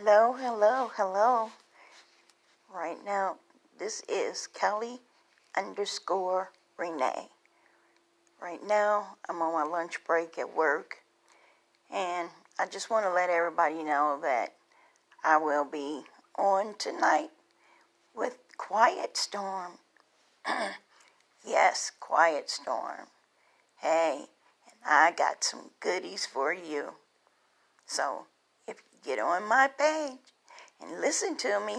Hello, hello, hello. Right now, this is Kelly underscore Renee. Right now, I'm on my lunch break at work, and I just want to let everybody know that I will be on tonight with Quiet Storm. yes, Quiet Storm. Hey, and I got some goodies for you. So, get on my page and listen to me,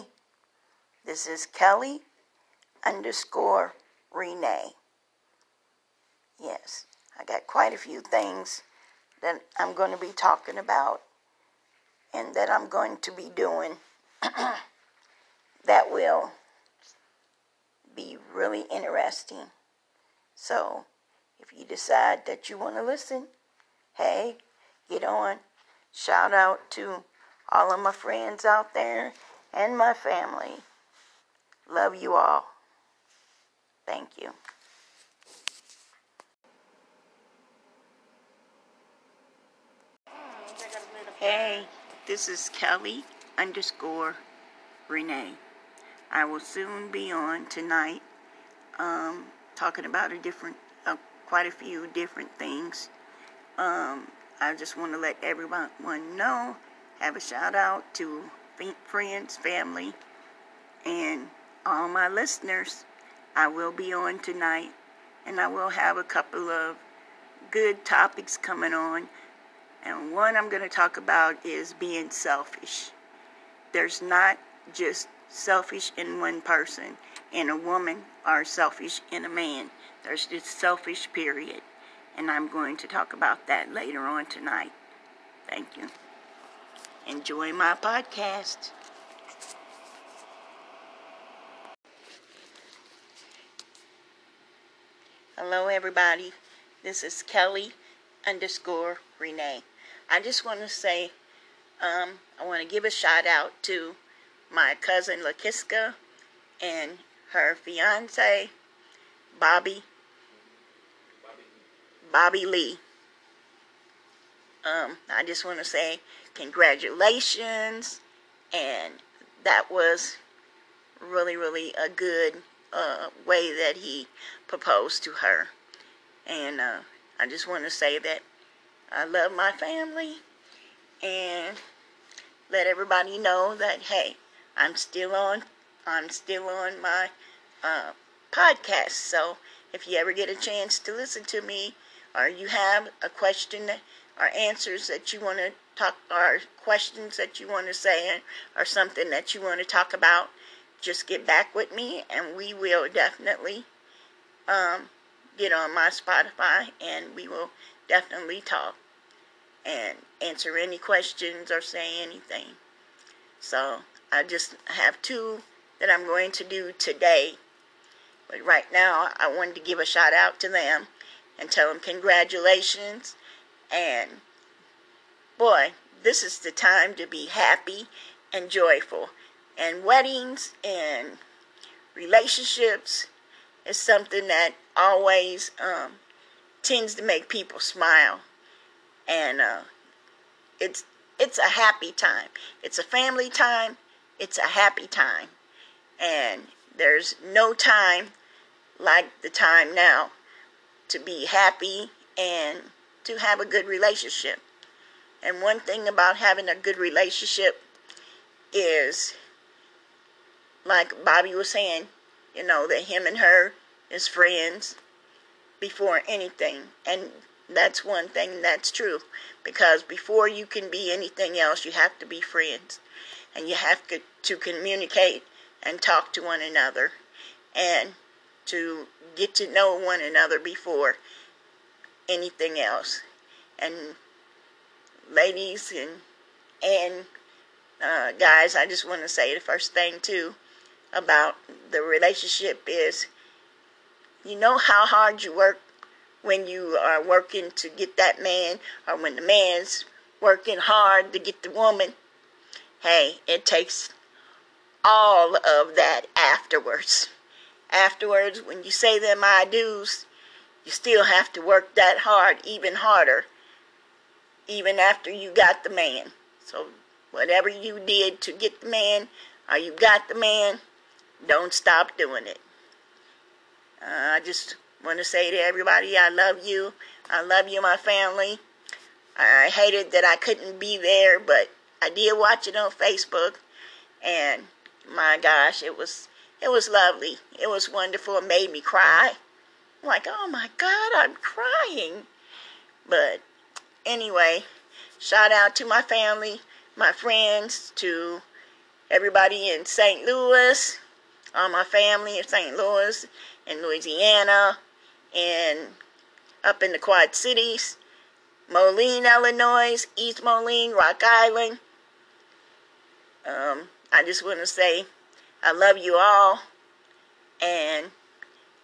this is Kelly underscore Renee. Yes, I got quite a few things that I'm going to be talking about and that I'm going to be doing that will be really interesting. So, if you decide that you want to listen, hey, get on. Shout out to all of my friends out there and my family. Love you all. Thank you. Hey, this is Kelly underscore Renee. I will soon be on tonight um, talking about a different, uh, quite a few different things. Um, I just want to let everyone know, have a shout out to friends, family, and all my listeners. I will be on tonight, and I will have a couple of good topics coming on. And one I'm going to talk about is being selfish. There's not just selfish in one person, in a woman, or selfish in a man. There's just selfish, period. And I'm going to talk about that later on tonight. Thank you. Enjoy my podcast. Hello, everybody. This is Kelly underscore Renee. I just want to say, um, I want to give a shout out to my cousin Lakiska and her fiance, Bobby, Bobby Lee. Um, I just want to say congratulations, and that was really, really a good uh, way that he proposed to her. And uh, I just want to say that I love my family and let everybody know that hey, I'm still on. I'm still on my uh, podcast. So if you ever get a chance to listen to me, or you have a question or answers that you want to talk, or questions that you want to say, or something that you want to talk about, just get back with me, and we will definitely um, get on my Spotify, and we will definitely talk and answer any questions or say anything. So I just have two that I'm going to do today. But right now, I wanted to give a shout out to them and tell them congratulations. And boy, this is the time to be happy and joyful. And weddings and relationships is something that always um, tends to make people smile. And uh, it's it's a happy time. It's a family time it's a happy time. And there's no time like the time now to be happy and to have a good relationship. And one thing about having a good relationship is, like Bobby was saying, you know, that him and her is friends before anything. And that's one thing that's true. Because before you can be anything else, you have to be friends and you have to, to communicate and talk to one another and to get to know one another before anything else. And ladies and and uh, guys, I just want to say the first thing too about the relationship is you know how hard you work when you are working to get that man or when the man's working hard to get the woman hey, it takes all of that afterwards. Afterwards, when you say them I do's, you still have to work that hard, even harder, even after you got the man. So whatever you did to get the man or you got the man, don't stop doing it. Uh, I just want to say to everybody, I love you. I love you, my family. I hated that I couldn't be there, but I did watch it on Facebook, and my gosh, it was it was lovely. It was wonderful. It made me cry. Like, oh my God, I'm crying. But anyway, shout out to my family, my friends, to everybody in St. Louis, all my family in St. Louis, in Louisiana, and up in the Quad Cities, Moline, Illinois, East Moline, Rock Island. Um, I just want to say I love you all, and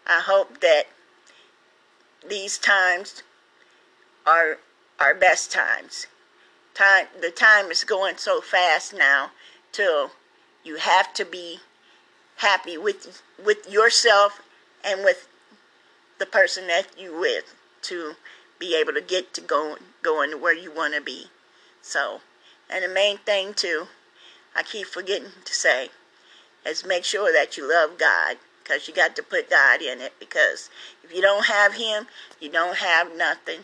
I hope that these times are our best times. Time the time is going so fast now till you have to be happy with with yourself and with the person that you with to be able to get to going going to where you want to be. So, and the main thing too, I keep forgetting to say, is make sure that you love God because you got to put God in it because if you don't have him, you don't have nothing.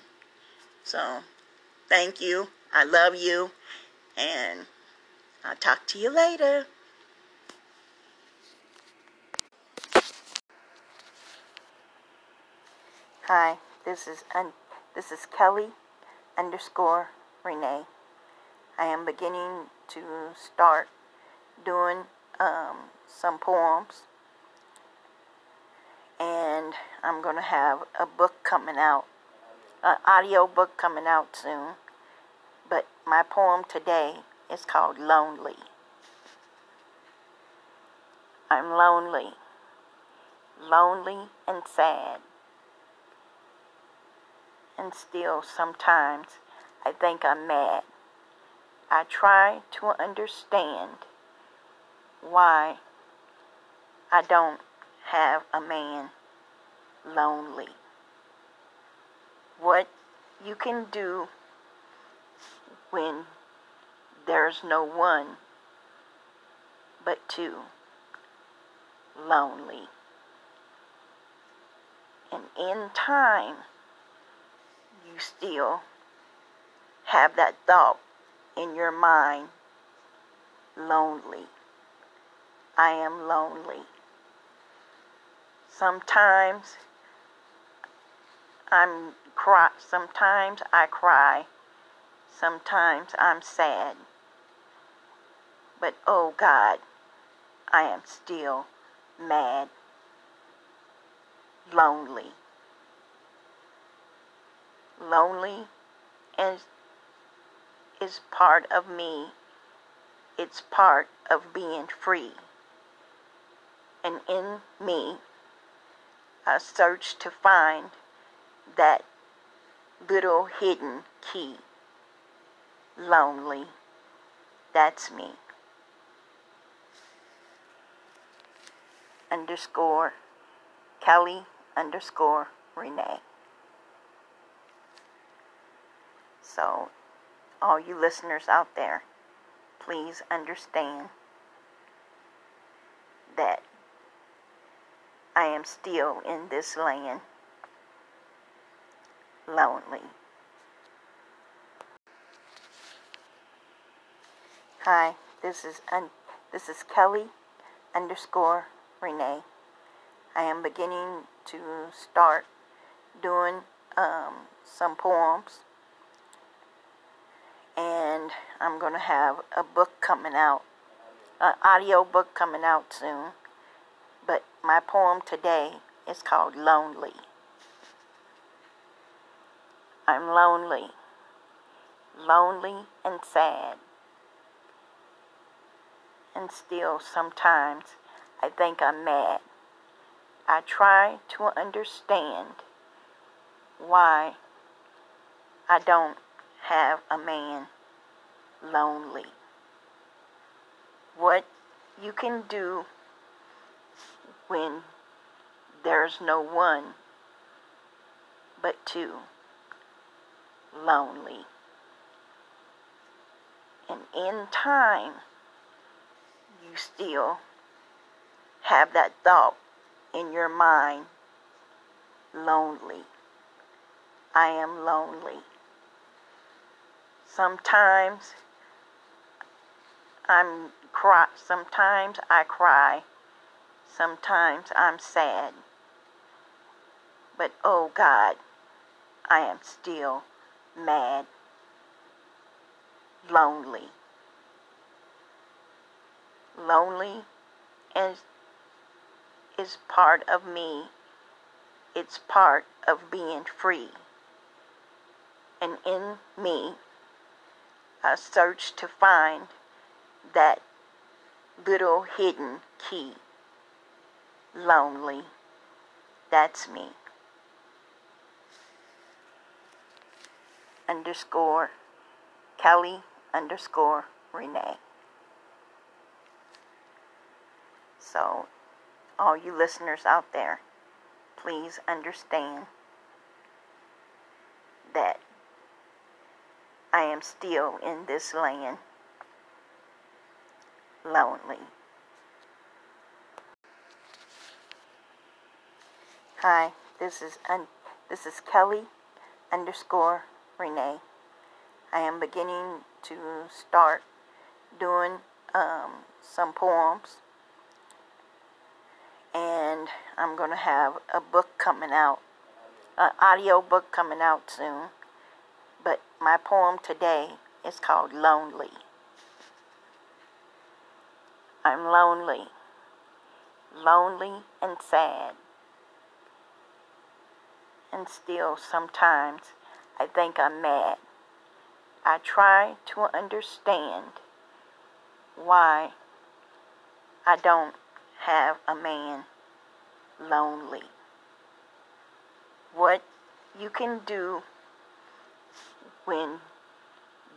So, thank you. I love you and I'll talk to you later. Hi, this is un- this is Kelly underscore Renee. I am beginning to start doing um, some poems, and I'm going to have a book coming out, an audio book coming out soon. But my poem today is called Lonely. I'm lonely, lonely and sad and still sometimes I think I'm mad. I try to understand why I don't have a man lonely. What you can do when there's no one but two lonely. And in time, you still have that thought in your mind lonely. I am lonely. Sometimes I'm cry sometimes I cry. Sometimes I'm sad. But oh God, I am still mad, lonely lonely and is part of me. It's part of being free. And in me, I search to find that little hidden key. Lonely. That's me. Underscore Kelly underscore Renee. So, all you listeners out there, please understand that I am still in this land lonely. Hi, this is un- this is Kelly underscore Renee. I am beginning to start doing um, some poems and I'm to have a book coming out, an audio book coming out soon. My poem today is called Lonely. I'm lonely, lonely and sad. And still, sometimes I think I'm mad. I try to understand why I don't have a man lonely. What you can do when there's no one but two lonely. And in time, you still have that thought in your mind lonely. I am lonely. Sometimes I'm cry sometimes I cry. Sometimes I'm sad. But oh God, I am still mad, lonely. Lonely is, is part of me. It's part of being free. And in me, I search to find that little hidden key. Lonely. That's me. Underscore Kelly underscore Renee. So, all you listeners out there, please understand that I am still in this land lonely. Hi, this is un- this is Kelly underscore Renee. I am beginning to start doing um, some poems, and I'm to have a book coming out, an audio book coming out soon. But my poem today is called Lonely. I'm lonely, lonely and sad. And still, sometimes I think I'm mad. I try to understand why I don't have a man lonely. What you can do when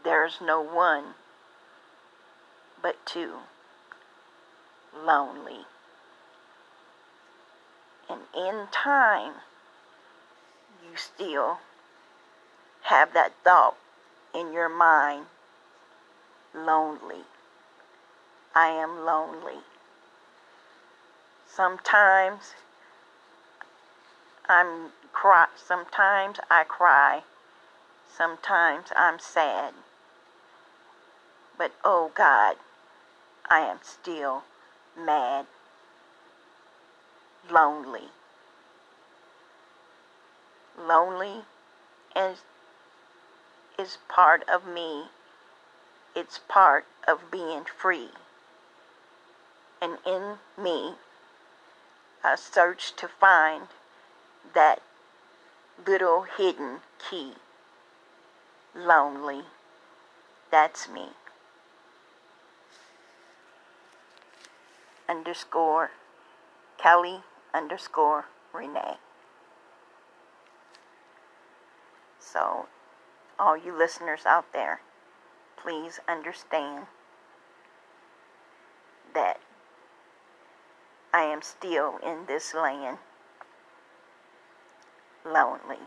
there's no one but two lonely. And in time, you still have that thought in your mind lonely. I am lonely. Sometimes I'm cry sometimes I cry. Sometimes I'm sad. But oh God, I am still mad, lonely. Lonely and is part of me. It's part of being free. And in me, I search to find that little hidden key. Lonely. That's me. underscore Kelly underscore Renee. So, all you listeners out there, please understand that I am still in this land lonely.